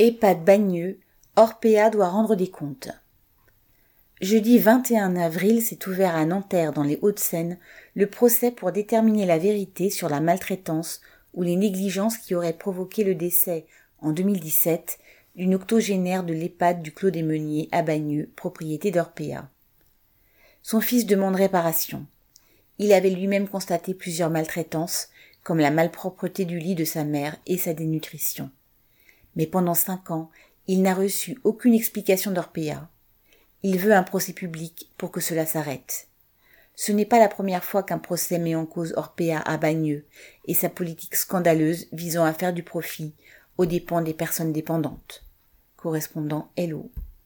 EHPAD Bagneux, Orpea doit rendre des comptes. Jeudi 21 avril s'est ouvert à Nanterre dans les Hauts-de-Seine le procès pour déterminer la vérité sur la maltraitance ou les négligences qui auraient provoqué le décès en 2017 d'une octogénaire de l'EHPAD du Clos des Meuniers à Bagneux, propriété d'Orpea. Son fils demande réparation. Il avait lui-même constaté plusieurs maltraitances, comme la malpropreté du lit de sa mère et sa dénutrition mais pendant cinq ans, il n'a reçu aucune explication d'Orpea. Il veut un procès public pour que cela s'arrête. Ce n'est pas la première fois qu'un procès met en cause Orpea à Bagneux et sa politique scandaleuse visant à faire du profit aux dépens des personnes dépendantes. Correspondant Hello.